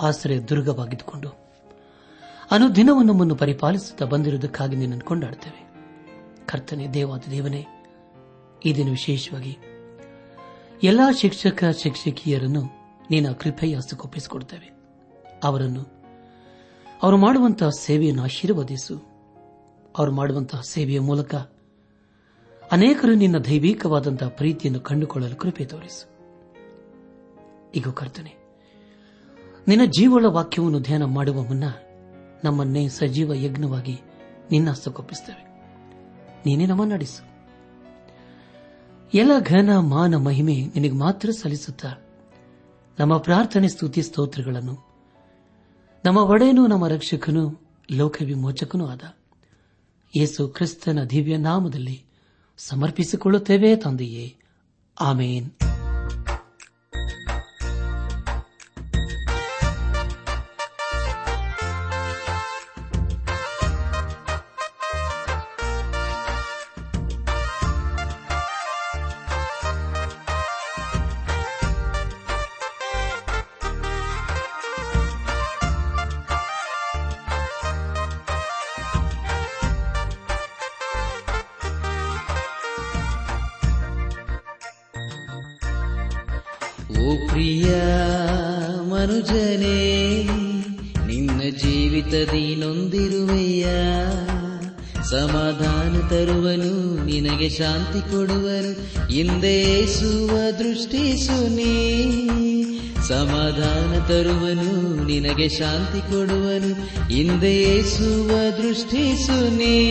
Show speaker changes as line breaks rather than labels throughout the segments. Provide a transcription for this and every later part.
ಆಶ್ರಯ ದುರ್ಗವಾಗಿದ್ದುಕೊಂಡು. ಅನುದಿನವೂ ನಮ್ಮನ್ನು ಪರಿಪಾಲಿಸುತ್ತಾ ಬಂದಿರುವುದಕ್ಕಾಗಿ ನಿನ್ನನ್ನು ಕೊಂಡಾಡುತ್ತೇವೆ. ಕರ್ತನೆ, ದೇವಾದ ದೇವನೇ, ಈ ದಿನ ವಿಶೇಷವಾಗಿ ಎಲ್ಲಾ ಶಿಕ್ಷಕ ಶಿಕ್ಷಕಿಯರನ್ನು ನೀನ ಕೃಪೆಯ ಹಸ್ತಕ್ಕೊಪ್ಪಿಸಿಕೊಡುತ್ತೇವೆ ಅವರನ್ನು ಅವರು ಮಾಡುವಂತಹ ಸೇವೆಯನ್ನು ಆಶೀರ್ವದಿಸು. ಅವರು ಮಾಡುವಂತಹ ಸೇವೆಯ ಮೂಲಕ ಅನೇಕರು ನಿನ್ನ ದೈವಿಕವಾದಂತಹ ಪ್ರೀತಿಯನ್ನು ಕಂಡುಕೊಳ್ಳಲು ಕೃಪೆ ತೋರಿಸು. ಈಗ ಕರ್ತನೆ ನಿನ್ನ ಜೀವಳ ವಾಕ್ಯವನ್ನು ಧ್ಯಾನ ಮಾಡುವ ಮುನ್ನ ನಮ್ಮನ್ನೇ ಸಜೀವ ಯಜ್ಞವಾಗಿ ನಿನ್ನ ಸುಖಪ್ಪಿಸುತ್ತೇವೆ ನೀನೇ ನಮ್ಮ ನಡೆಸು. ಎಲ್ಲ ಘನ ಮಾನ ಮಹಿಮೆ ನಿನಗೆ ಮಾತ್ರ ಸಲ್ಲಿಸುತ್ತ ನಮ್ಮ ಪ್ರಾರ್ಥನೆ ಸ್ತುತಿ ಸ್ತೋತ್ರಗಳನ್ನು, ನಮ್ಮ ಒಡೆಯನು ನಮ್ಮ ರಕ್ಷಕನು ಲೋಕ ವಿಮೋಚಕನೂ ಆದ ಯೇಸು ಕ್ರಿಸ್ತನ ದಿವ್ಯ ನಾಮದಲ್ಲಿ ಸಮರ್ಪಿಸಿಕೊಳ್ಳುತ್ತೇವೆ ತಂದೆಯೇ. ಆಮೇನ್.
ಶಾಂತಿ ಕೊಡುವನು ಇಂದೇಸುವ ದೃಷ್ಟಿಸು ನೀ ಸಮಾಧಾನ ತರುವನು, ನಿನಗೆ ಶಾಂತಿ ಕೊಡುವನು. ಇಂದೇಸುವ ದೃಷ್ಟಿಸು ನೀ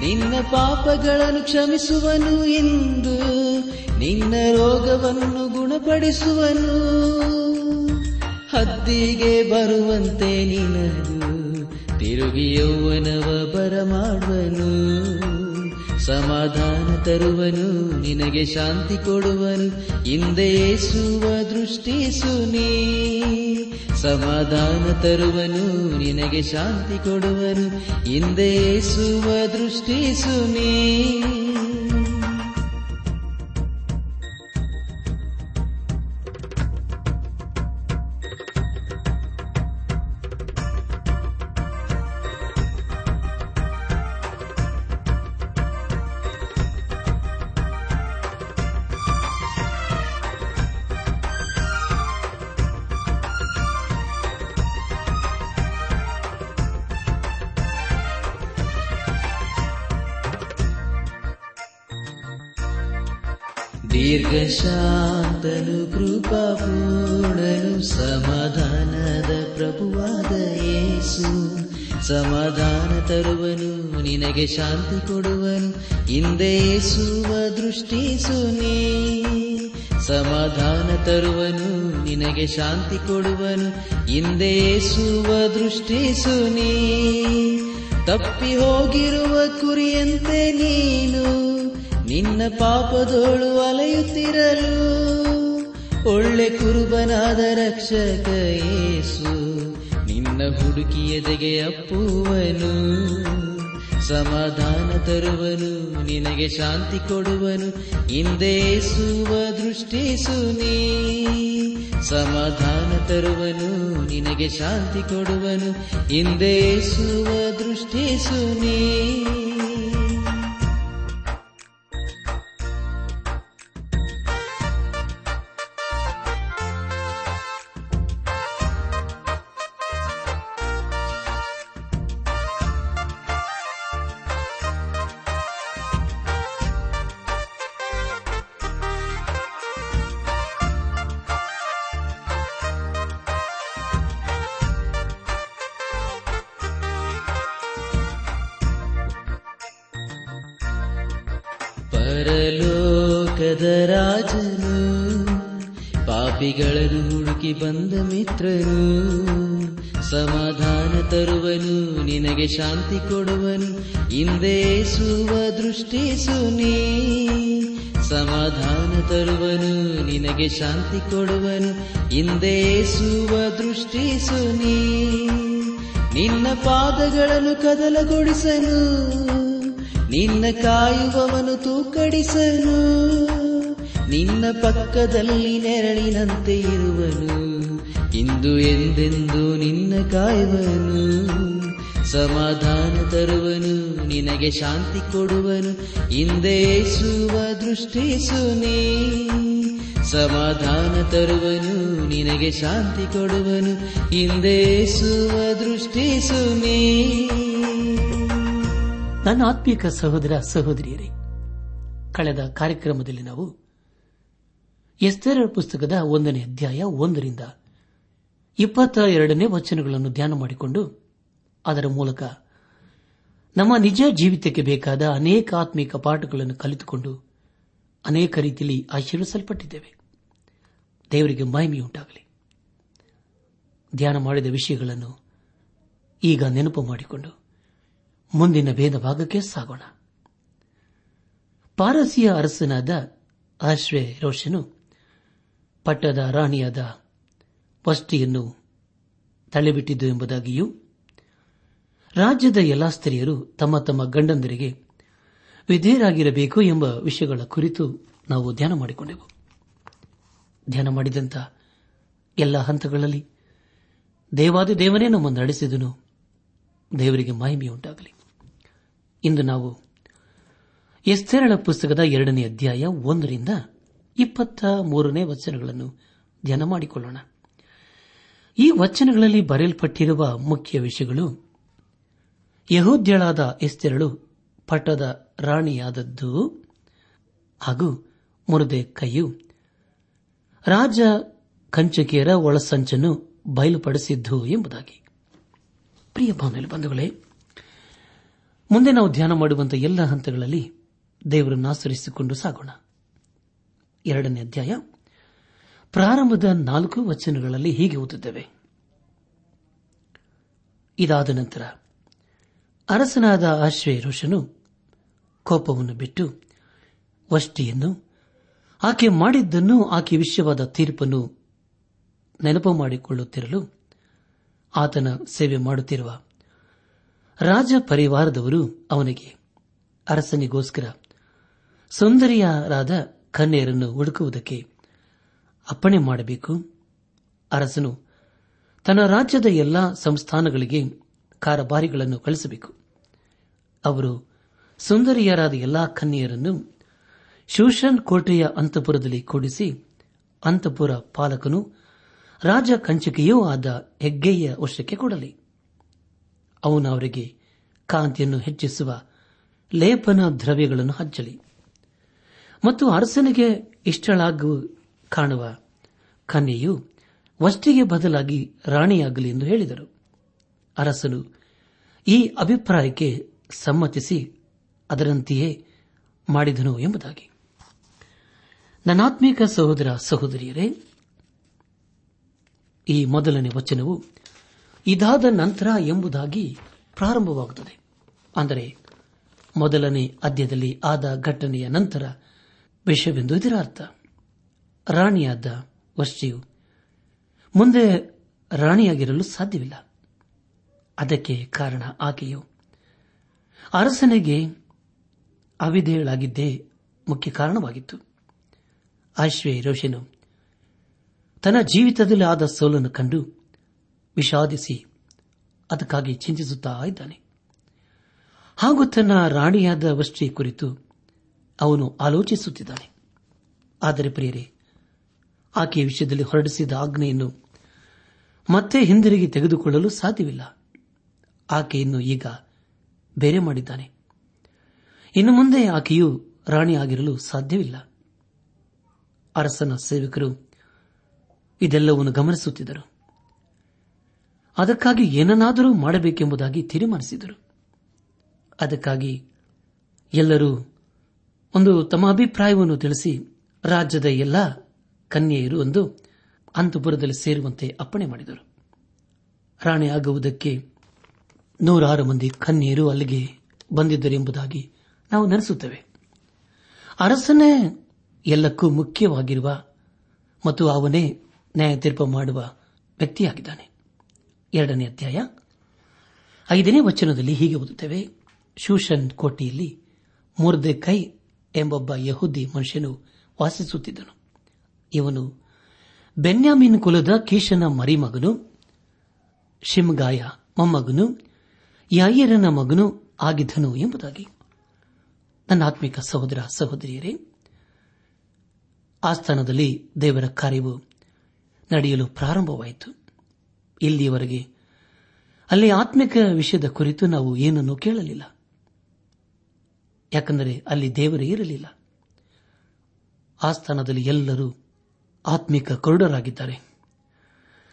ನಿನ್ನ ಪಾಪಗಳನ್ನು ಕ್ಷಮಿಸುವನು ಎಂದು ನಿನ್ನ ರೋಗವನ್ನು ಗುಣಪಡಿಸುವನು. ಹದ್ದಿಗೆ ಬರುವಂತೆ ನಿನದು ತಿರುಗಿ ಯೌವನವ ಬರಮಾಡುವನು. ಸಮಾಧಾನ ತರುವನು, ನಿನಗೆ ಶಾಂತಿ ಕೊಡುವನು. ಹಿಂದೆಯೇಸುವ ದೃಷ್ಟಿಸು ನೀ ಸಮಾಧಾನ ತರುವನು, ನಿನಗೆ ಶಾಂತಿ ಕೊಡುವನು. ಹಿಂದೆಯೇಸುವ ದೃಷ್ಟಿಸು ನೀ ದೀರ್ಘಶಾಂತನು ಕೃಪಾಪೂರ್ಣನು ಸಮಾಧಾನದ ಪ್ರಭುವಾದ ಯೇಸು. ಸಮಾಧಾನ ತರುವನು, ನಿನಗೆ ಶಾಂತಿ ಕೊಡುವನು. ಹಿಂದೇಸುವ ದೃಷ್ಟಿಸು ನೀ ಸಮಾಧಾನ ತರುವನು, ನಿನಗೆ ಶಾಂತಿ ಕೊಡುವನು. ಹಿಂದೇಸುವ ದೃಷ್ಟಿಸು ನೀ ತಪ್ಪಿ ಹೋಗಿರುವ ಕುರಿಯಂತೆ ನೀನು. ನಿನ್ನ ಪಾಪದೋಳು ಅಲೆಯುತ್ತಿರಲು. ಒಳ್ಳೆ ಕುರುಬನಾದ ರಕ್ಷಕ ಯೇಸು ನಿನ್ನ ಹುಡುಕಿಯದೆಗೆ ಅಪ್ಪುವನು. ಸಮಾಧಾನ ತರುವನು, ನಿನಗೆ ಶಾಂತಿ ಕೊಡುವನು. ಹಿಂದೇಸುವ ದೃಷ್ಟಿಸು ನೀ. ಸಮಾಧಾನ ತರುವನು, ನಿನಗೆ ಶಾಂತಿ ಕೊಡುವನು. ಹಿಂದೇಸುವ ದೃಷ್ಟಿಸು ನೀ. ಶಾಂತಿ ಕೊಡುವನು ಹಿಂದೇಸುವ ದೃಷ್ಟಿಸು ನೀ ಸಮಾಧಾನ ತರುವನು, ನಿನಗೆ ಶಾಂತಿ ಕೊಡುವನು ಹಿಂದೇಸುವ ದೃಷ್ಟಿಸು ನೀ ನಿನ್ನ ಪಾದಗಳನ್ನು ಕದಲಗೊಳಿಸನು ನಿನ್ನ ಕಾಯುವವನು ತೂಕಡಿಸನು. ನಿನ್ನ ಪಕ್ಕದಲ್ಲಿ ನೆರಳಿನಂತೆ ಇರುವನು, ಇಂದು ಎಂದೆಂದು ನಿನ್ನ ಕಾಯುವನು. ಸಮಾಧಾನ ತರುವನು, ನಿನಗೆ ಶಾಂತಿ ಕೊಡುವನು. ಹಿಂದೇಸುವ ದೃಷ್ಟಿ ಸುನಿ ಸಮಾಧಾನ ತರುವನು, ನಿನಗೆ ಶಾಂತಿ ಕೊಡುವನು. ಹಿಂದೇಸುವ ದೃಷ್ಟಿ ಸುನಿ
ನನ್ನ ಆತ್ಮೀಕ ಸಹೋದರ ಸಹೋದರಿಯರೇ, ಕಳೆದ ಕಾರ್ಯಕ್ರಮದಲ್ಲಿ ನಾವು ಎಸ್ತೆರ ಪುಸ್ತಕದ ಒಂದನೇ ಅಧ್ಯಾಯ ಒಂದರಿಂದ ಇಪ್ಪತ್ತ ಎರಡನೇ ವಚನಗಳನ್ನು ಧ್ಯಾನ ಮಾಡಿಕೊಂಡು ಅದರ ಮೂಲಕ ನಮ್ಮ ನಿಜ ಜೀವಿತಕ್ಕೆ ಬೇಕಾದ ಅನೇಕ ಆತ್ಮಿಕ ಪಾಠಗಳನ್ನು ಕಲಿತುಕೊಂಡು ಅನೇಕ ರೀತಿಯಲ್ಲಿ ಆಶೀರ್ವಿಸಲ್ಪಟ್ಟಿದ್ದೇವೆ. ದೇವರಿಗೆ ಮಹಿಮೆಯುಂಟಾಗಲಿ. ಧ್ಯಾನ ಮಾಡಿದ ವಿಷಯಗಳನ್ನು ಈಗ ನೆನಪು ಮಾಡಿಕೊಂಡು ಮುಂದಿನ ಭೇದ ಭಾಗಕ್ಕೆ ಸಾಗೋಣ. ಪಾರಸಿಯ ಅರಸನಾದ ಆಶ್ವೆ ರೋಷನು ಪಟ್ಟದ ರಾಣಿಯಾದ ವಷ್ಟಿಯನ್ನು ತಳ್ಳಿಬಿಟ್ಟಿದ್ದು ಎಂಬುದಾಗಿಯೂ ರಾಜ್ಯದ ಎಲ್ಲಾ ಸ್ತ್ರೀಯರು ತಮ್ಮ ತಮ್ಮ ಗಂಡಂದರಿಗೆ ವಿಧೇಯರಾಗಿರಬೇಕು ಎಂಬ ವಿಷಯಗಳ ಕುರಿತು ನಾವು ಧ್ಯಾನ ಮಾಡಿಕೊಂಡೆವು. ಧ್ಯಾನ ಮಾಡಿದಂಥ ಎಲ್ಲ ಹಂತಗಳಲ್ಲಿ ದೇವಾದಿ ದೇವನೇ ನಮ್ಮನ್ನು ನಡೆಸಿದನು. ದೇವರಿಗೆ ಮಹಿಮೆಯುಂಟಾಗಲಿ. ಇಂದು ನಾವು ಎಸ್ತೇರಳ ಪುಸ್ತಕದ ಎರಡನೇ ಅಧ್ಯಾಯ ಒಂದರಿಂದ ಇಪ್ಪತ್ತ ಮೂರನೇ ವಚನಗಳನ್ನು ಧ್ಯಾನ ಮಾಡಿಕೊಳ್ಳೋಣ. ಈ ವಚನಗಳಲ್ಲಿ ಬರೆಯಲ್ಪಟ್ಟಿರುವ ಮುಖ್ಯ ವಿಷಯಗಳು ಯಹೋದ್ಯಳಾದ ಎಸ್ತೆರಳು ಪಟ್ಟದ ರಾಣಿಯಾದದ್ದು. ಹಾಗೂ ಮುರುದೆ ಕೈಯು ರಾಜ ಕಂಚಕಿಯರ ಒಳಸಂಚನ್ನು ಬಯಲುಪಡಿಸಿದ್ದು ಎಂಬುದಾಗಿ. ಪ್ರಿಯ ಬಂಧುಗಳೇ, ಮುಂದೆ ನಾವು ಧ್ಯಾನ ಮಾಡುವಂತಹ ಎಲ್ಲ ಹಂತಗಳಲ್ಲಿ ದೇವರನ್ನು ಆಚರಿಸಿಕೊಂಡು ಸಾಗೋಣ. ಎರಡನೇ ಅಧ್ಯಾಯ, ಪ್ರಾರಂಭದ ನಾಲ್ಕು ವಚನಗಳಲ್ಲಿ ಹೀಗೆ ಓದುತ್ತೇವೆ. ಇದಾದ ನಂತರ ಅರಸನಾದ ಆಶ್ವೇ ಋಷನು ಕೋಪವನ್ನು ಬಿಟ್ಟು ವಷ್ಟಿಯನ್ನು ಆಕೆ ಮಾಡಿದ್ದನ್ನು ಆಕೆ ವಿಷಯವಾದ ತೀರ್ಪನ್ನು ನೆನಪು ಮಾಡಿಕೊಳ್ಳುತ್ತಿರಲು ಆತನ ಸೇವೆ ಮಾಡುತ್ತಿರುವ ರಾಜ ಪರಿವಾರದವರು ಅವನಿಗೆ ಅರಸನಿಗೋಸ್ಕರ ಸುಂದರಿಯರಾದ ಕನ್ಯರನ್ನು ಹುಡುಕುವುದಕ್ಕೆ ಅಪ್ಪಣೆ ಮಾಡಬೇಕು. ಅರಸನು ತನ್ನ ರಾಜ್ಯದ ಎಲ್ಲಾ ಸಂಸ್ಥಾನಗಳಿಗೆ ಕಾರಬಾರಿಗಳನ್ನು ಕಳಿಸಬೇಕು. ಅವರು ಸುಂದರಿಯರಾದ ಎಲ್ಲಾ ಕನ್ಯರನ್ನು ಶೂಷನ್ ಕೋಟೆಯ ಅಂತಪುರದಲ್ಲಿ ಕೂಡಿಸಿ ಅಂತಪುರ ಪಾಲಕನು ರಾಜ ಕಂಚಿಕೆಯೂ ಆದ ಹೆಗ್ಗೆಯ ವಶಕ್ಕೆ ಕೊಡಲಿ. ಅವನು ಅವರಿಗೆ ಕಾಂತಿಯನ್ನು ಹೆಚ್ಚಿಸುವ ಲೇಪನ ದ್ರವ್ಯಗಳನ್ನು ಹಚ್ಚಲಿ ಮತ್ತು ಅರಸನಿಗೆ ಇಷ್ಟಳಾಗುವ ಕಾಣುವ ಕನ್ಯೆಯು ವಷ್ಟಿಗೆ ಬದಲಾಗಿ ರಾಣಿಯಾಗಲಿ ಎಂದು ಹೇಳಿದರು. ಅರಸನು ಈ ಅಭಿಪ್ರಾಯಕ್ಕೆ ಸಮ್ಮತಿಸಿ ಅದರಂತೆಯೇ ಮಾಡಿದನು ಎಂಬುದಾಗಿ. ನನಾತ್ಮೀಕ ಸಹೋದರ ಸಹೋದರಿಯರೇ, ಈ ಮೊದಲನೇ ವಚನವು ಇದಾದ ನಂತರ ಎಂಬುದಾಗಿ ಪ್ರಾರಂಭವಾಗುತ್ತದೆ. ಅಂದರೆ, ಮೊದಲನೇ ಅಧ್ಯದಲ್ಲಿ ಆದ ಘಟನೆಯ ನಂತರ ವಿಷಯವೆಂದು ಇದರ ಅರ್ಥ. ರಾಣಿಯಾದ ವರ್ಷಿಯು ಮುಂದೆ ರಾಣಿಯಾಗಿರಲು ಸಾಧ್ಯವಿಲ್ಲ. ಅದಕ್ಕೆ ಕಾರಣ ಆಕೆಯು ಅರಸನಿಗೆ ಅವಿಧೇಯಳಾಗಿದ್ದೇ ಮುಖ್ಯ ಕಾರಣವಾಗಿತ್ತು. ಆಶ್ವೇ ರೋಷನು ತನ್ನ ಜೀವಿತದಲ್ಲಿ ಆದ ಸೋಲನ್ನು ಕಂಡು ವಿಷಾದಿಸಿ ಅದಕ್ಕಾಗಿ ಚಿಂತಿಸುತ್ತಾ ಇದ್ದಾನೆ. ಹಾಗೂ ತನ್ನ ರಾಣಿಯಾದ ವಷ್ಟಿ ಕುರಿತು ಅವನು ಆಲೋಚಿಸುತ್ತಿದ್ದಾನೆ. ಆದರೆ ಪ್ರಿಯರೇ ಆಕೆಯ ವಿಷಯದಲ್ಲಿ ಹೊರಡಿಸಿದ ಆಜ್ಞೆಯನ್ನು ಮತ್ತೆ ಹಿಂದಿರುಗಿ ತೆಗೆದುಕೊಳ್ಳಲು ಸಾಧ್ಯವಿಲ್ಲ. ಆಕೆಯನ್ನು ಈಗ ಬೇರೆ ಮಾಡಿದ್ದಾನೆ. ಇನ್ನು ಮುಂದೆ ಆಕೆಯು ರಾಣಿಯಾಗಿರಲು ಸಾಧ್ಯವಿಲ್ಲ. ಅರಸನ ಸೇವಕರು ಇದೆಲ್ಲವನ್ನು ಗಮನಿಸುತ್ತಿದ್ದರು. ಅದಕ್ಕಾಗಿ ಏನನ್ನಾದರೂ ಮಾಡಬೇಕೆಂಬುದಾಗಿ ತೀರ್ಮಾನಿಸಿದರು. ಅದಕ್ಕಾಗಿ ಎಲ್ಲರೂ ಒಂದು ತಮ್ಮ ಅಭಿಪ್ರಾಯವನ್ನು ತಿಳಿಸಿ ರಾಜ್ಯದ ಎಲ್ಲ ಕನ್ಯೆಯರು ಒಂದು ಅಂತಪುರದಲ್ಲಿ ಸೇರುವಂತೆ ಅಪ್ಪಣೆ ಮಾಡಿದರು. ರಾಣಿ ಆಗುವುದಕ್ಕೆ ನೂರಾರು ಮಂದಿ ಕನ್ಯರು ಅಲ್ಲಿಗೆ ಬಂದಿದ್ದರೆಂಬುದಾಗಿ ನಾವು ನೆನೆಸುತ್ತೇವೆ. ಅರಸನೇ ಎಲ್ಲಕ್ಕೂ ಮುಖ್ಯವಾಗಿರುವ ಮತ್ತು ಅವನೇ ನ್ಯಾಯ ತೀರ್ಪು ಮಾಡುವ ವ್ಯಕ್ತಿಯಾಗಿದ್ದಾನೆ. ಎರಡನೇ ಅಧ್ಯಾಯ. ಐದನೇ ವಚನದಲ್ಲಿ ಹೀಗೆ ಓದುತ್ತೇವೆ. ಶೂಷನ್ ಕೋಟೆಯಲ್ಲಿ ಮುರ್ದೆ ಕೈ ಎಂಬೊಬ್ಬ ಯಹುದಿ ಮನುಷ್ಯನು ವಾಸಿಸುತ್ತಿದ್ದನು. ಇವನು ಬೆನ್ಯಾಮಿನ್ ಕುಲದ ಕೀಶನ ಮರಿಮಗನು, ಶಿಮ್ಗಾಯ ಮೊಮ್ಮಗನು ಯಾಯರನ ಮಗನು ಆಗಿದ್ದನು ಎಂಬುದಾಗಿ. ನನ್ನ ಆತ್ಮಿಕ ಸಹೋದರ ಸಹೋದರಿಯರೇ ಆಸ್ಥಾನದಲ್ಲಿ ದೇವರ ಕಾರ್ಯವು ನಡೆಯಲು ಪ್ರಾರಂಭವಾಯಿತು. ಇಲ್ಲಿಯವರೆಗೆ ಅಲ್ಲಿ ಆತ್ಮಿಕ ವಿಷಯದ ಕುರಿತು ನಾವು ಏನನ್ನೂ ಕೇಳಲಿಲ್ಲ. ಯಾಕೆಂದರೆ ಅಲ್ಲಿ ದೇವರೇ ಇರಲಿಲ್ಲ. ಆಸ್ಥಾನದಲ್ಲಿ ಎಲ್ಲರೂ ಆತ್ಮಿಕ ಕುರುಡರಾಗಿದ್ದಾರೆ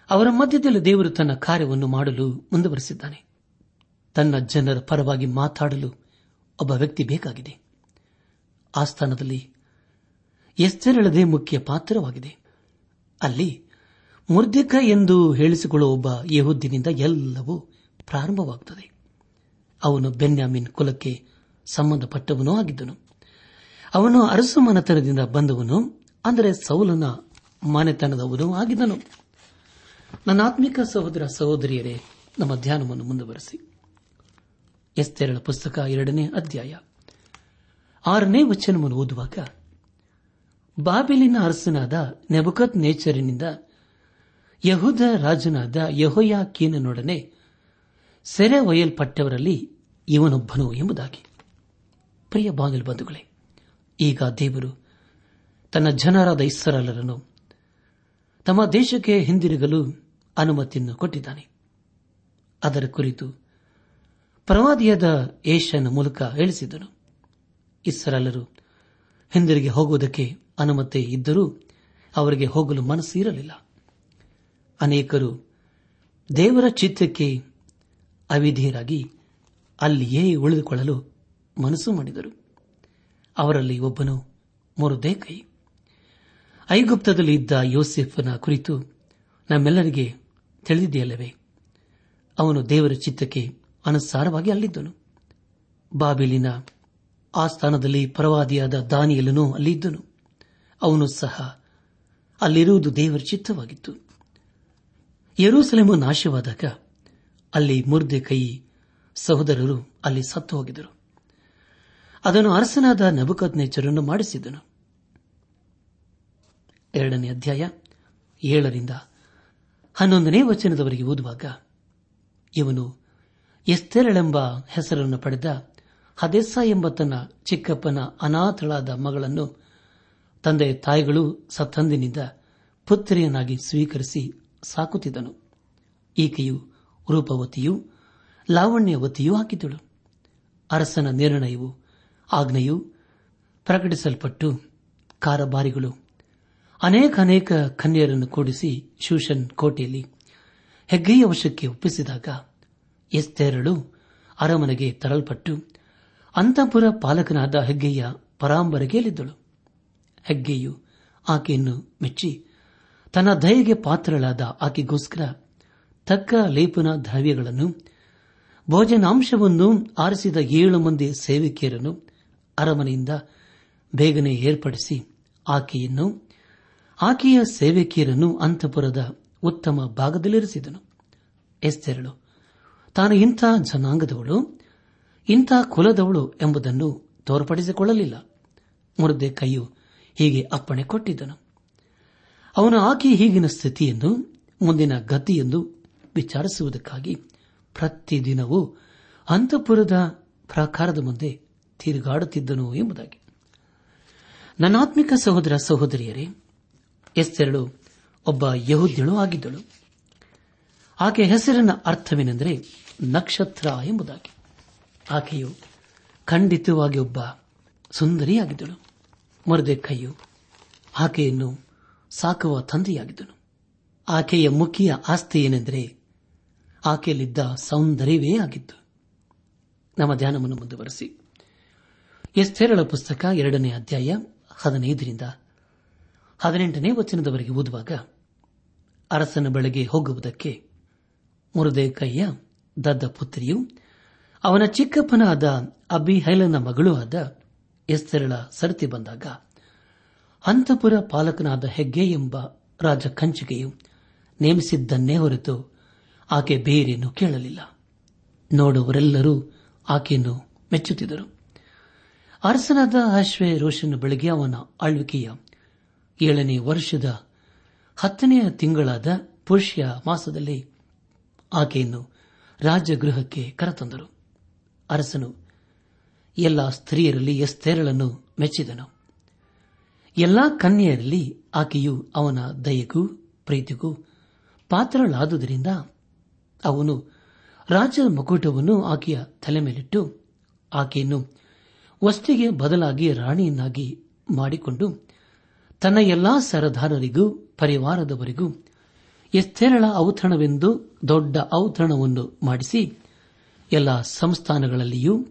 ಅವರ ಮಧ್ಯದಲ್ಲಿ ದೇವರು ತನ್ನ ಕಾರ್ಯವನ್ನು ಮಾಡಲು ಮುಂದುವರೆಸಿದ್ದಾನೆ. ತನ್ನ ಜನರ ಪರವಾಗಿ ಮಾತಾಡಲು ಒಬ್ಬ ವ್ಯಕ್ತಿ ಬೇಕಾಗಿದೆ. ಆ ಸ್ಥಾನದಲ್ಲಿ ಎಸ್ತೆರಳದೆ ಮುಖ್ಯ ಪಾತ್ರವಾಗಿದೆ. ಅಲ್ಲಿ ಮುರ್ದಿಕ ಎಂದು ಹೇಳಿಸಿಕೊಳ್ಳುವ ಒಬ್ಬ ಯಹುದ್ದಿನಿಂದ ಎಲ್ಲವೂ ಪ್ರಾರಂಭವಾಗುತ್ತದೆ. ಅವನು ಬೆನ್ಯಾಮಿನ್ ಕುಲಕ್ಕೆ ಸಂಬಂಧಪಟ್ಟವನೂ ಆಗಿದ್ದನು. ಅವನು ಅರಸು ಮನೆತನದಿಂದ ಬಂದವನು, ಅಂದರೆ ಸೌಲನ ಮನೆತನದವನು ಆಗಿದ್ದನು. ನನ್ನ ಆತ್ಮಿಕ ಸಹೋದರ ಸಹೋದರಿಯರೇ, ನಮ್ಮ ಧ್ಯಾನವನ್ನು ಮುಂದುವರೆಸಿ. ಎಸ್ತೆರಳ ಪುಸ್ತಕ ಎರಡನೇ ಅಧ್ಯಾಯ. ಆರನೇ ವಚನವನ್ನು ಓದುವಾಗ, ಬಾಬಿಲಿನ ಅರಸನಾದ ನೆಬಕತ್ ನೇಚರಿನಿಂದ ಯಹುದ ರಾಜನಾದ ಯಹೋಯಾಕೀನನೊಡನೆ ಸೆರೆ ಒಯ್ಯಲ್ಪಟ್ಟವರಲ್ಲಿ ಇವನೊಬ್ಬನು ಎಂಬುದಾಗಿ. ಪ್ರಿಯ ಬಾಗಿಲು ಬಂಧುಗಳೇ, ಈಗ ದೇವರು ತನ್ನ ಜನರಾದ ಇಸ್ಸರಲರನ್ನು ತಮ್ಮ ದೇಶಕ್ಕೆ ಹಿಂದಿರುಗಲು ಅನುಮತಿಯನ್ನು ಕೊಟ್ಟಿದ್ದಾನೆ. ಅದರ ಕುರಿತು ಪ್ರವಾದಿಯಾದ ಏಷ್ಯನ ಮೂಲಕ ಹೇಳಿಸಿದ್ದನು ಇಸ್ರಾಲರು ಹಿಂದಿರುಗಿ ಹೋಗುವುದಕ್ಕೆ ಅನುಮತಿ ಇದ್ದರೂ ಅವರಿಗೆ ಹೋಗಲು ಮನಸ್ಸು ಇರಲಿಲ್ಲ. ಅನೇಕರು ದೇವರ ಚಿತ್ತಕ್ಕೆ ಅವಿಧಿಯರಾಗಿ ಅಲ್ಲಿಯೇ ಉಳಿದುಕೊಳ್ಳಲು ಮನಸ್ಸು ಮಾಡಿದರು. ಅವರಲ್ಲಿ ಒಬ್ಬನು ಮುರುದೇಕೈ. ಐಗುಪ್ತದಲ್ಲಿ ಇದ್ದ ಯೋಸೆಫನ ಕುರಿತು ನಮ್ಮೆಲ್ಲರಿಗೆ ತಿಳಿದಿದೆಯಲ್ಲವೇ? ಅವನು ದೇವರ ಚಿತ್ತಕ್ಕೆ ಅನುಸಾರವಾಗಿ ಅಲ್ಲಿದ್ದನು. ಬಾಬಿಲಿನ ಆ ಸ್ಥಾನದಲ್ಲಿ ಪರವಾದಿಯಾದ ದಾನಿಯಲನು ಅಲ್ಲಿದ್ದನು. ಅವನು ಸಹ ಅಲ್ಲಿರುವುದು ದೇವರ ಚಿತ್ತವಾಗಿತ್ತು. ಯರೂಸಲೇಮು ನಾಶವಾದಾಗ ಅಲ್ಲಿ ಮುರ್ದೆ ಕೈ ಸಹೋದರರು ಅಲ್ಲಿ ಸತ್ತು ಹೋಗಿದರು ಅದನ್ನು ಅರಸನಾದ ನಬುಕತ್ನೇಚರನ್ನು ಮಾಡಿಸಿದನು. ಎರಡನೇ ಅಧ್ಯಾಯ ಏಳರಿಂದ ಹನ್ನೊಂದನೇ ವಚನದವರೆಗೆ ಓದುವಾಗ ಇವನು ಎಸ್ತೆರಳೆಂಬ ಹೆಸರನ್ನು ಪಡೆದ ಹದೆಸ್ಸ ಎಂಬ ತನ್ನ ಚಿಕ್ಕಪ್ಪನ ಅನಾಥಳಾದ ಮಗಳನ್ನು ತಂದೆ ತಾಯಿಗಳು ಸತ್ತಂದಿನಿಂದ ಪುತ್ರಿಯನ್ನಾಗಿ ಸ್ವೀಕರಿಸಿ ಸಾಕುತ್ತಿದ್ದನು. ಈಕೆಯು ರೂಪವತಿಯೂ ಲಾವಣ್ಯವತಿಯೂ ಹಾಕಿದ್ದಳು. ಅರಸನ ನಿರ್ಣಯವು, ಆಜ್ಞೆಯು ಪ್ರಕಟಿಸಲ್ಪಟ್ಟು ಕಾರಬಾರಿಗಳು, ಅನೇಕ ಅನೇಕ ಕನ್ಯರನ್ನು ಕೂಡಿಸಿ ಶೂಷನ್ ಕೋಟೆಯಲ್ಲಿ ಹೆಗ್ಗೆಯ ವಶಕ್ಕೆ ಒಪ್ಪಿಸಿದಾಗ ಎಸ್ತೆರಳು ಅರಮನೆಗೆ ತರಲ್ಪಟ್ಟು ಅಂತಪುರ ಪಾಲಕನಾದ ಹೆಗ್ಗೆಯ ಪರಾಂಬರಗೆಯಲ್ಲಿದ್ದಳು. ಹೆಗ್ಗೆಯು ಆಕೆಯನ್ನು ಮೆಚ್ಚಿ ತನ್ನ ದಯೆಗೆ ಪಾತ್ರಳಾದ ಆಕೆಗೋಸ್ಕರ ತಕ್ಕ ಲೇಪನ ದ್ರವ್ಯಗಳನ್ನು, ಭೋಜನಾಂಶವನ್ನು ಆರಿಸಿದ ಏಳು ಮಂದಿ ಸೇವಕಿಯರನ್ನು ಅರಮನೆಯಿಂದ ಬೇಗನೆ ಏರ್ಪಡಿಸಿ ಆಕೆಯನ್ನು, ಆಕೆಯ ಸೇವಕಿಯರನ್ನು ಅಂತಪುರದ ಉತ್ತಮ ಭಾಗದಲ್ಲಿರಿಸಿದನು. ಎಸ್ತೆರಳು ತಾನು ಇಂಥ ಜನಾಂಗದವಳು, ಇಂಥ ಕುಲದವಳು ಎಂಬುದನ್ನು ತೋರ್ಪಡಿಸಿಕೊಳ್ಳಲಿಲ್ಲ. ಮುರದೆ ಕೈಯು ಹೀಗೆ ಅಪ್ಪಣೆ ಕೊಟ್ಟಿದ್ದನು. ಅವನು ಆಕೆ ಹೀಗಿನ ಸ್ಥಿತಿಯನ್ನು ಮುಂದಿನ ಗತಿಯೆಂದು ವಿಚಾರಿಸುವುದಕ್ಕಾಗಿ ಪ್ರತಿದಿನವೂ ಅಂತಪುರದ ಪ್ರಾಕಾರದ ಮುಂದೆ ತಿರುಗಾಡುತ್ತಿದ್ದನು ಎಂಬುದಾಗಿ. ನನ್ನಾತ್ಮಿಕ ಸಹೋದರ ಸಹೋದರಿಯರೇ, ಎಸ್ತೆರಳು ಒಬ್ಬ ಯಹುದ್ಯಳು ಆಗಿದ್ದಳು. ಆಕೆ ಹೆಸರಿನ ಅರ್ಥವೇನೆಂದರೆ ನಕ್ಷತ್ರ ಎಂಬುದಾಗಿ. ಆಕೆಯು ಖಂಡಿತವಾಗಿ ಒಬ್ಬ ಸುಂದರಿಯಾಗಿದ್ದಳು. ಮರದೆಕ್ಕಯ್ಯು ಕೈಯು ಆಕೆಯನ್ನು ಸಾಕುವ ತಂದೆಯಾಗಿದ್ದನು. ಆಕೆಯ ಮುಖ್ಯ ಆಸ್ತಿ ಏನೆಂದರೆ ಆಕೆಯಲ್ಲಿದ್ದ ಸೌಂದರ್ಯವೇ ಆಗಿತ್ತು. ನಮ್ಮ ಧ್ಯಾನವನ್ನು ಮುಂದುವರೆಸಿ. ಎಸ್ತೇರಳ ಪುಸ್ತಕ ಎರಡನೇ ಅಧ್ಯಾಯ ಹದಿನೈದರಿಂದ ಹದಿನೆಂಟನೇ ವಚನದವರೆಗೆ ಓದುವಾಗ ಅರಸನ ಬಳಿಗೆ ಹೋಗುವುದಕ್ಕೆ ಮುರುದೇಕಯ್ಯ ಕೈಯ ದದ್ದ ಪುತ್ರಿಯು, ಅವನ ಚಿಕ್ಕಪ್ಪನಾದ ಅಬಿಹೈಲನ ಮಗಳೂ ಆದ ಎಸ್ತೆರಳ ಸರತಿ ಬಂದಾಗ ಅಂತಪುರ ಪಾಲಕನಾದ ಹೆಗ್ಗೆ ಎಂಬ ರಾಜ ಕಂಚಿಗೆಯು ನೇಮಿಸಿದ್ದನ್ನೇ ಹೊರತು ಆಕೆ ಬೇರೇನು ಕೇಳಲಿಲ್ಲ. ನೋಡುವರೆಲ್ಲರೂ ಆಕೆಯನ್ನು ಮೆಚ್ಚುತ್ತಿದ್ದರು. ಅರಸನಾದ ಅಶ್ವೇ ರೋಷನ್ ಬೆಳಗ್ಗೆ ಅವನ ಆಳ್ವಿಕೆಯ ಏಳನೇ ವರ್ಷದ ಹತ್ತನೆಯ ತಿಂಗಳಾದ ಪುರುಷ ಮಾಸದಲ್ಲಿ ಆಕೆಯನ್ನು ರಾಜಗೃಹಕ್ಕೆ ಕರೆತಂದರು. ಅರಸನು ಎಲ್ಲ ಸ್ತ್ರೀಯರಲ್ಲಿ ಎಸ್ತೇರಳನ್ನು ಮೆಚ್ಚಿದನು. ಎಲ್ಲಾ ಕನ್ಯೆಯರಲ್ಲಿ ಆಕೆಯು ಅವನ ದಯೆಗೂ ಪ್ರೀತಿಗೂ ಪಾತ್ರಳಾದುದರಿಂದ ಅವನು ರಾಜ ಮುಕುಟವನ್ನು ಆಕೆಯ ತಲೆ ಮೇಲಿಟ್ಟು ಆಕೆಯನ್ನು ವಸ್ತಿಗೆ ಬದಲಾಗಿ ರಾಣಿಯನ್ನಾಗಿ ಮಾಡಿಕೊಂಡು ತನ್ನ ಎಲ್ಲಾ ಸರದಾರರಿಗೂ, ಪರಿವಾರದವರಿಗೂ ಎಸ್ತೇರಳ ಔತಣವೆಂದು, ದೊಡ್ಡ ಔತಣವನ್ನು ಮಾಡಿಸಿ, ಎಲ್ಲ ಸಂಸ್ಥಾನಗಳಲ್ಲಿಯೂ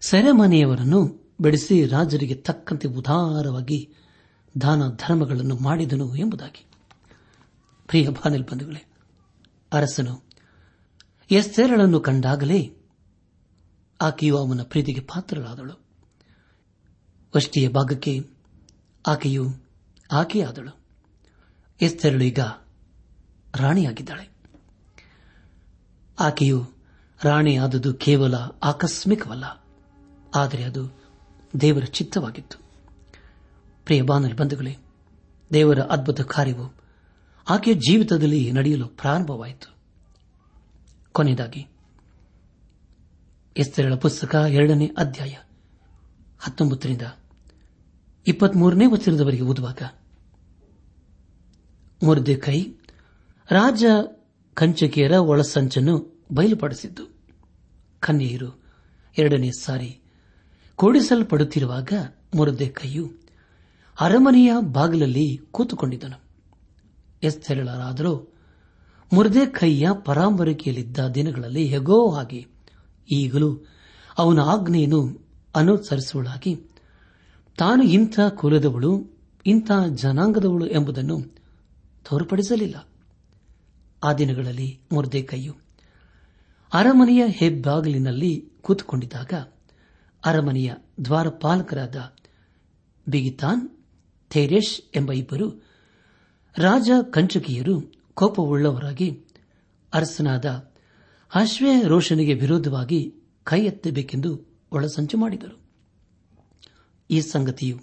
ಸೆರೆಮನೆಯವರನ್ನು ಬೆಳೆಸಿ ರಾಜರಿಗೆ ತಕ್ಕಂತೆ ಉದಾರವಾಗಿ ದಾನ ಧರ್ಮಗಳನ್ನು ಮಾಡಿದನು ಎಂಬುದಾಗಿ. ಪ್ರಿಯ ಬಂಧುಗಳೇ, ಅರಸನು ಎಸ್ತೇರಳನ್ನು ಕಂಡಾಗಲೇ ಆಕೆಯು ಅವನ ಪ್ರೀತಿಗೆ ಪಾತ್ರಳಾದಳು. ವಷ್ಟಿಯ ಭಾಗಕ್ಕೆ ಆಕೆಯು ಆಕೆಯಾದಳು. ಎಸ್ತೇರಳು ಈಗ ರಾಣಿಯಾಗಿದ್ದಾಳೆ. ಆಕೆಯು ರಾಣಿಯಾದದು ಕೇವಲ ಆಕಸ್ಮಿಕವಲ್ಲ, ಆದರೆ ಅದು ದೇವರ ಚಿತ್ತವಾಗಿತ್ತು. ಪ್ರಿಯ ಬಾನಲಿ ಬಂಧುಗಳೇ, ದೇವರ ಅದ್ಭುತ ಕಾರ್ಯವು ಆಕೆಯ ಜೀವಿತದಲ್ಲಿ ನಡೆಯಲು ಪ್ರಾರಂಭವಾಯಿತು. ಕೊನೆಯದಾಗಿ, ಎಸ್ತೆರಳ ಪುಸ್ತಕ ಎರಡನೇ ಅಧ್ಯಾಯ ಹತ್ತೊಂಬತ್ತರಿಂದ ಇಪ್ಪತ್ಮೂರನೇ ವಚನದವರೆಗೆ ಓದುವಾಗ ಮುರ್ದೆ ಕೈ ರಾಜ ಕಂಚಕಿಯರ ಒಳಸಂಚನ್ನು ಬಯಲುಪಡಿಸಿದ್ದು. ಕನ್ಯೆಯರು, ಎರಡನೇ ಸಾರಿ. ಕೂಡಿಸಲ್ಪಡುತ್ತಿರುವಾಗ ಮುರದೆ ಕೈಯು ಅರಮನೆಯ ಬಾಗಿಲಲ್ಲಿ ಕೂತುಕೊಂಡಿದ್ದನು. ಎಸ್ತೆರಳರಾದರೂ ಮುರದೆ ಕೈಯ ಪರಾಂಬರಿಕೆಯಲ್ಲಿದ್ದ ದಿನಗಳಲ್ಲಿ ಹೇಗೋ ಹಾಗೆ ಈಗಲೂ ಅವನ ಆಜ್ಞೆಯನ್ನು ಅನುಸರಿಸುವಳಾಗಿ, ತಾನು ಇಂಥ ಕುಲದವಳು, ಇಂಥ ಜನಾಂಗದವಳು ಎಂಬುದನ್ನು ತೋರ್ಪಡಿಸಲಿಲ್ಲ. ಆ ದಿನಗಳಲ್ಲಿ ಮುರ್ದೆ ಕೈಯು ಅರಮನೆಯ ಹೆಬ್ಬಾಗಿಲಿನಲ್ಲಿ ಕೂತುಕೊಂಡಿದ್ದಾಗ ಅರಮನೆಯ ದ್ವಾರಪಾಲಕರಾದ ಬಿಗಿತಾನ್ ಥೇರೇಶ್ ಎಂಬ ಇಬ್ಬರು ರಾಜ ಕಂಚಕಿಯರು ಕೋಪವುಳ್ಳವರಾಗಿ ಅರಸನಾದ ಅಶ್ವೇ ರೋಷನಿಗೆ ವಿರೋಧವಾಗಿ ಕೈ ಎತ್ತಬೇಕೆಂದು ಒಳಸಂಚು ಮಾಡಿದರು. ಈ ಸಂಗತಿಯು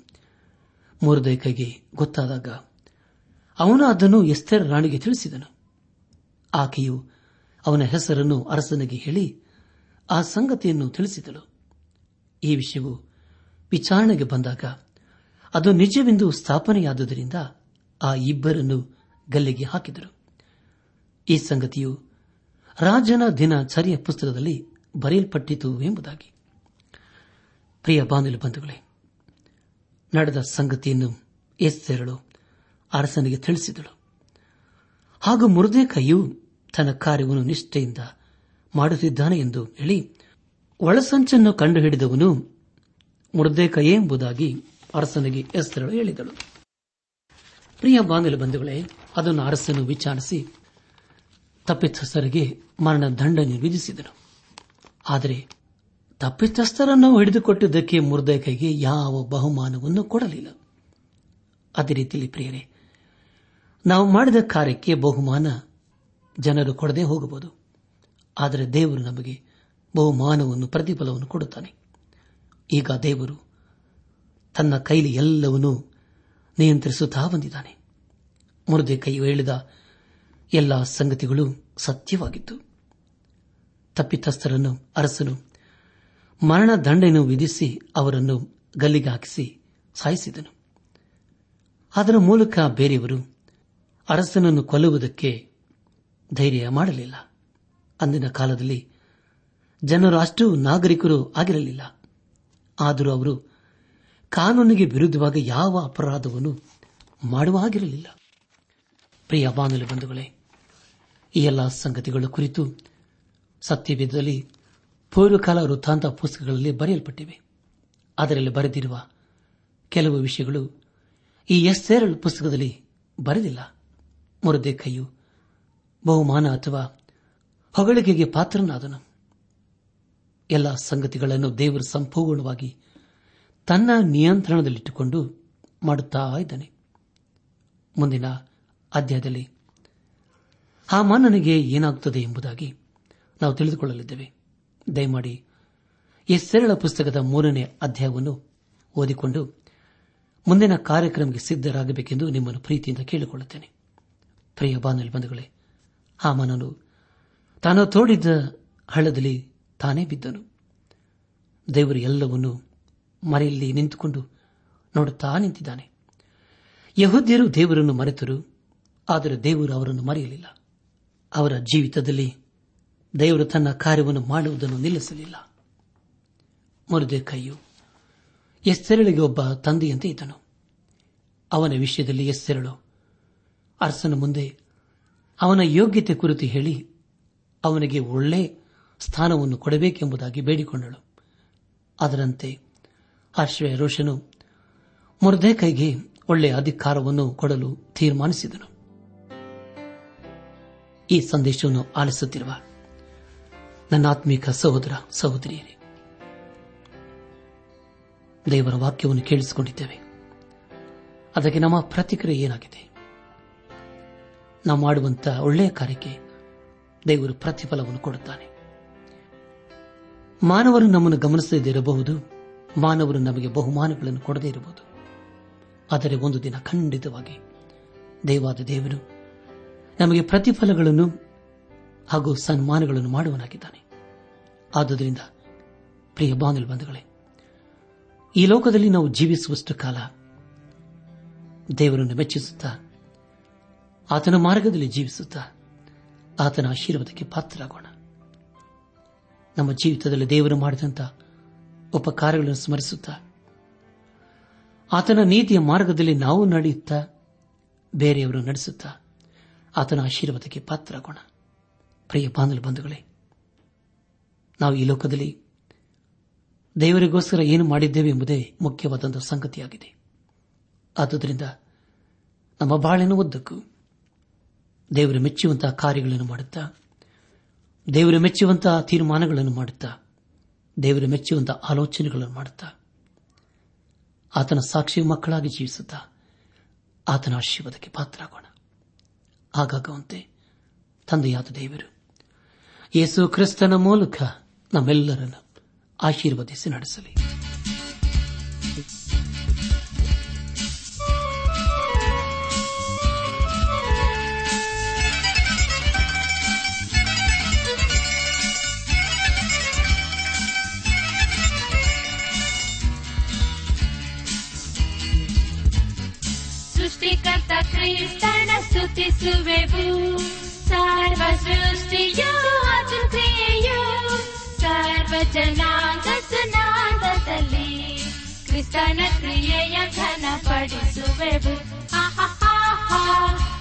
ಕೈಗೆ ಗೊತ್ತಾದಾಗ ಅವನು ಅದನ್ನು ಎಸ್ತೆರ್ ರಾಣಿಗೆ ತಿಳಿಸಿದನು. ಆಕೆಯು ಅವನ ಹೆಸರನ್ನು ಅರಸನಿಗೆ ಹೇಳಿ ಆ ಸಂಗತಿಯನ್ನು ತಿಳಿಸಿದಳು. ಈ ವಿಷಯವು ವಿಚಾರಣೆಗೆ ಬಂದಾಗ ಅದು ನಿಜವೆಂದು ಸ್ಥಾಪನೆಯಾದುದರಿಂದ ಆ ಇಬ್ಬರನ್ನು ಗಲ್ಲಿಗೆ ಹಾಕಿದರು. ಈ ಸಂಗತಿಯು ರಾಜನ ದಿನ ಚರಿಯ ಪುಸ್ತಕದಲ್ಲಿ ಬರೆಯಲ್ಪಟ್ಟಿತು ಎಂಬುದಾಗಿ. ಪ್ರಿಯ ಬಾನುಲಿ ಬಂಧುಗಳೇ, ನಡೆದ ಸಂಗತಿಯನ್ನು ಎಸ್ತೆರಳು ಅರಸನಿಗೆ ತಿಳಿಸಿದಳು. ಹಾಗೂ ಕೈಯು ತನ್ನ ಕಾರ್ಯವನ್ನು ನಿಷ್ಠೆಯಿಂದ ಮಾಡುತ್ತಿದ್ದಾನೆ ಎಂದು ಹೇಳಿ ಒಳಸಂಚನ್ನು ಕಂಡುಹಿಡಿದವನು ಮುರ್ದೇಕಯೇ ಎಂಬುದಾಗಿ ಅರಸನಿಗೆ ಹೆಸರಳು ಹೇಳಿದಳು. ಪ್ರಿಯ ಬಾಂಗಲ ಬಂಧುಗಳೇ, ಅದನ್ನು ಅರಸನು ವಿಚಾರಿಸಿ ತಪ್ಪಿತಸ್ಥರಿಗೆ ಮರಣ ದಂಡನೆ ವಿಧಿಸಿದನು. ಆದರೆ ತಪ್ಪಿತಸ್ಥರನ್ನು ಹಿಡಿದುಕೊಟ್ಟಿದ್ದಕ್ಕೆ ಮುರ್ದೇಕೈಗೆ ಯಾವ ಬಹುಮಾನವನ್ನು ಕೊಡಲಿಲ್ಲ. ಅದೇ ರೀತಿಯಲ್ಲಿ ಪ್ರಿಯರೇ, ನಾವು ಮಾಡಿದ ಕಾರ್ಯಕ್ಕೆ ಬಹುಮಾನ ಜನರು ಕೊಡದೆ ಹೋಗಬಹುದು. ಆದರೆ ದೇವರು ನಮಗೆ ಬಹುಮಾನವನ್ನು, ಪ್ರತಿಫಲವನ್ನು ಕೊಡುತ್ತಾನೆ. ಈಗ ದೇವರು ತನ್ನ ಕೈಲಿ ಎಲ್ಲವನ್ನೂ ನಿಯಂತ್ರಿಸುತ್ತಾ ಬಂದಿದ್ದಾನೆ. ಮುರದೆ ಕೈ ಹೇಳಿದ ಎಲ್ಲ ಸಂಗತಿಗಳು ಸತ್ಯವಾಗಿತ್ತು. ತಪ್ಪಿತಸ್ಥರನ್ನು, ಅರಸನು ಮರಣ ದಂಡೆಯನ್ನು ವಿಧಿಸಿ ಅವರನ್ನು ಗಲ್ಲಿಗೆ ಹಾಕಿಸಿ ಸಾಯಿಸಿದನು. ಅದರ ಮೂಲಕ ಬೇರೆಯವರು ಅರಸನನ್ನು ಕೊಲ್ಲುವುದಕ್ಕೆ ಧೈರ್ಯ ಮಾಡಲಿಲ್ಲ. ಅಂದಿನ ಕಾಲದಲ್ಲಿ ಜನರು ಅಷ್ಟು ನಾಗರಿಕರು ಆಗಿರಲಿಲ್ಲ. ಆದರೂ ಅವರು ಕಾನೂನಿಗೆ ವಿರುದ್ಧವಾಗಿ ಯಾವ ಅಪರಾಧವನ್ನು ಮಾಡುವ ಆಗಿರಲಿಲ್ಲ ಪ್ರಿಯ ಬಾನುಲಿ ಬಂಧುಗಳೇ, ಈ ಎಲ್ಲ ಸಂಗತಿಗಳ ಕುರಿತು ಸತ್ಯವೇದದಲ್ಲಿ ಪೂರ್ವಕಾಲ ವೃತ್ತಾಂತ ಪುಸ್ತಕಗಳಲ್ಲಿ ಬರೆಯಲ್ಪಟ್ಟಿವೆ. ಅದರಲ್ಲಿ ಬರೆದಿರುವ ಕೆಲವು ವಿಷಯಗಳು ಈ ಎಸ್ಸೇರಳು ಪುಸ್ತಕದಲ್ಲಿ ಬರೆದಿಲ್ಲ. ಮುರದೆ ಕೈಯು ಬಹುಮಾನ ಅಥವಾ ಹೊಗಳಿಕೆಗೆ ಪಾತ್ರನಾದನು. ಎಲ್ಲ ಸಂಗತಿಗಳನ್ನು ದೇವರು ಸಂಪೂರ್ಣವಾಗಿ ತನ್ನ ನಿಯಂತ್ರಣದಲ್ಲಿಟ್ಟುಕೊಂಡು ಮಾಡುತ್ತಾ ಇದ್ದಾನೆ. ಮುಂದಿನ ಅಧ್ಯಾಯದಲ್ಲಿ ಆ ಮಾನನಿಗೆ ಏನಾಗುತ್ತದೆ ಎಂಬುದಾಗಿ ನಾವು ತಿಳಿದುಕೊಳ್ಳಲಿದ್ದೇವೆ. ದಯಮಾಡಿ ಎಸ್ಸೆರಳ ಪುಸ್ತಕದ ಮೂರನೇ ಅಧ್ಯಾಯವನ್ನು ಓದಿಕೊಂಡು ಮುಂದಿನ ಕಾರ್ಯಕ್ರಮಕ್ಕೆ ಸಿದ್ದರಾಗಬೇಕೆಂದು ನಿಮ್ಮನ್ನು ಪ್ರೀತಿಯಿಂದ ಕೇಳಿಕೊಳ್ಳುತ್ತೇನೆ. ಪ್ರಿಯ ಬಾನಲ್ ಬಂಧುಗಳೇ ಹಾಮನನು. ತಾನು ತೋಡಿದ್ದ ಹಳ್ಳದಲ್ಲಿ ತಾನೇ ಬಿದ್ದನು. ದೇವರು ಎಲ್ಲವನ್ನೂ ಮರೆಯಲ್ಲಿ ನಿಂತುಕೊಂಡು ನೋಡುತ್ತಾ ನಿಂತಿದ್ದಾನೆ. ಯಹೋದ್ಯರು ದೇವರನ್ನು ಮರೆತರು, ಆದರೆ ದೇವರು ಅವರನ್ನು ಮರೆಯಲಿಲ್ಲ. ಅವರ ಜೀವಿತದಲ್ಲಿ ದೇವರು ತನ್ನ ಕಾರ್ಯವನ್ನು ಮಾಡುವುದನ್ನು ನಿಲ್ಲಿಸಲಿಲ್ಲ. ಮರುದೆ ಕೈಯು ಎಸ್ಸೆರಳಿಗೆ ಒಬ್ಬ ತಂದೆಯಂತೆ ಇದ್ದನು. ಅವನ ವಿಷಯದಲ್ಲಿ ಎಸ್ಸೆರಳು ಅರಸನ ಮುಂದೆ ಅವನ ಯೋಗ್ಯತೆ ಕುರಿತು ಹೇಳಿ ಅವನಿಗೆ ಒಳ್ಳೆ ಸ್ಥಾನವನ್ನು ಕೊಡಬೇಕೆಂಬುದಾಗಿ ಬೇಡಿಕೊಂಡಳು. ಅದರಂತೆ ಆಶ್ರಯ ರೋಷನು ಮುರ್ದೇಕೈಗೆ ಒಳ್ಳೆಯ ಅಧಿಕಾರವನ್ನು ಕೊಡಲು ತೀರ್ಮಾನಿಸಿದನು. ಈ ಸಂದೇಶವನ್ನು ಆಲಿಸುತ್ತಿರುವ ನನ್ನ ಆತ್ಮೀಕ ಸಹೋದರ ಸಹೋದರಿಯರೇ, ದೇವರ ವಾಕ್ಯವನ್ನು ಕೇಳಿಸಿಕೊಂಡಿದ್ದೇವೆ. ಅದಕ್ಕೆ ನಮ್ಮ ಪ್ರತಿಕ್ರಿಯೆ ಏನಾಗಿದೆ? ನಾವು ಮಾಡುವಂತಹ ಒಳ್ಳೆಯ ಕಾರ್ಯಕ್ಕೆ ದೇವರು ಪ್ರತಿಫಲವನ್ನು ಕೊಡುತ್ತಾನೆ. ಮಾನವರು ನಮ್ಮನ್ನು ಗಮನಿಸದೇ ಇರಬಹುದು, ಮಾನವರು ನಮಗೆ ಬಹುಮಾನಗಳನ್ನು ಕೊಡದೇ ಇರಬಹುದು. ಆದರೆ ಒಂದು ದಿನ ಖಂಡಿತವಾಗಿ ದೇವಾದ ದೇವರು ನಮಗೆ ಪ್ರತಿಫಲಗಳನ್ನು ಹಾಗೂ ಸನ್ಮಾನಗಳನ್ನು ಮಾಡುವನಾಗಿದ್ದಾನೆ. ಆದುದರಿಂದ ಪ್ರಿಯ ಬಾಂಧಲ್ ಬಂಧುಗಳೇ, ಈ ಲೋಕದಲ್ಲಿ ನಾವು ಜೀವಿಸುವಷ್ಟು ಕಾಲ ದೇವರನ್ನು ಮೆಚ್ಚಿಸುತ್ತಾ ಆತನ ಮಾರ್ಗದಲ್ಲಿ ಜೀವಿಸುತ್ತಾ ಆತನ ಆಶೀರ್ವಾದಕ್ಕೆ ಪಾತ್ರರಾಗೋಣ. ನಮ್ಮ ಜೀವಿತದಲ್ಲಿ ದೇವರು ಮಾಡಿದಂಥ ಉಪಕಾರಗಳನ್ನು ಸ್ಮರಿಸುತ್ತಾ ಆತನ ನೀತಿಯ ಮಾರ್ಗದಲ್ಲಿ ನಾವು ನಡೆಯುತ್ತಾ ಬೇರೆಯವರು ನಡೆಸುತ್ತಾ ಆತನ ಆಶೀರ್ವಾದಕ್ಕೆ ಪಾತ್ರರಾಗೋಣ. ಪ್ರಿಯ ಬಾಂಧವ ಬಂಧುಗಳೇ, ನಾವು ಈ ಲೋಕದಲ್ಲಿ ದೇವರಿಗೋಸ್ಕರ ಏನು ಮಾಡಿದ್ದೇವೆ ಎಂಬುದೇ ಮುಖ್ಯವಾದಂತಹ ಸಂಗತಿಯಾಗಿದೆ. ಆದುದರಿಂದ ನಮ್ಮ ಬಾಳಿನ ಉದ್ದಕ್ಕೂ ದೇವರು ಮೆಚ್ಚುವಂತಹ ಕಾರ್ಯಗಳನ್ನು ಮಾಡುತ್ತಾ. ದೇವರು ಮೆಚ್ಚುವಂತಹ ತೀರ್ಮಾನಗಳನ್ನು ಮಾಡುತ್ತಾ. ದೇವರು ಮೆಚ್ಚುವಂತಹ ಆಲೋಚನೆಗಳನ್ನು ಮಾಡುತ್ತಾ. ಆತನ ಸಾಕ್ಷಿ ಮಕ್ಕಳಾಗಿ ಜೀವಿಸುತ್ತಾ. ಆತನ ಆಶೀರ್ವಾದಕ್ಕೆ ಪಾತ್ರರಾಗೋಣ. ಆಗಾಗುವಂತೆ ತಂದೆಯಾದ ದೇವರು, ಯೇಸು ಕ್ರಿಸ್ತನ ಮೂಲಕ ನಮ್ಮೆಲ್ಲರನ್ನು ಆಶೀರ್ವದಿಸಿ ನಡೆಸಲಿ.
ಸೃಷ್ಟಿಕರ್ತ ಕ್ರಿಸ್ತನ ಸ್ತುತಿಸುವೆವು. ಸರ್ವ ಸೃಷ್ಟಿಯೋ ಕ್ರಿಯೆಯು ಸರ್ವ ಜನಾಂಗ ಸುನಾದದಲ್ಲಿ ಕ್ರಿಸ್ತನ ಕ್ರಿಯೆಯ ಘನಪಡಿಸುವೆವು. ಹಾ ಹಲ್ಲೆಲೂಯಾ,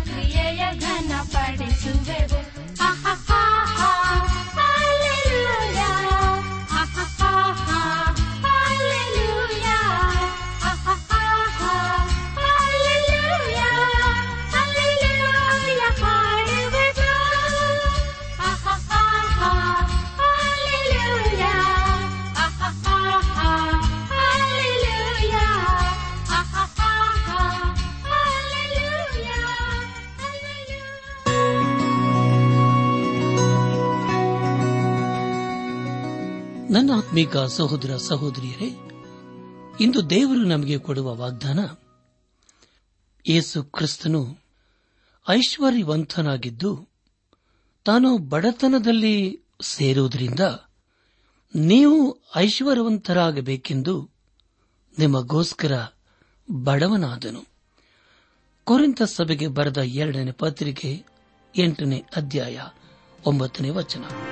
ಕ್ರಿಸ್ತನ
ಆತ್ಮೀಕ ಸಹೋದರ ಸಹೋದರಿಯರೇ, ಇಂದು ದೇವರು ನಮಗೆ ಕೊಡುವ ವಾಗ್ದಾನ, ಯೇಸು ಕ್ರಿಸ್ತನು ಐಶ್ವರ್ಯವಂತನಾಗಿದ್ದು, ತಾನು ಬಡತನದಲ್ಲಿ ಸೇರುವುದರಿಂದ ನೀವು ಐಶ್ವರ್ಯವಂತರಾಗಬೇಕೆಂದು ನಿಮಗೋಸ್ಕರ ಬಡವನಾದನು. ಕೊರಿಂತ ಸಭೆಗೆ ಬರೆದ ಎರಡನೇ ಪತ್ರಿಕೆ ಎಂಟನೇ ಅಧ್ಯಾಯ ಒಂಬತ್ತನೇ ವಚನ.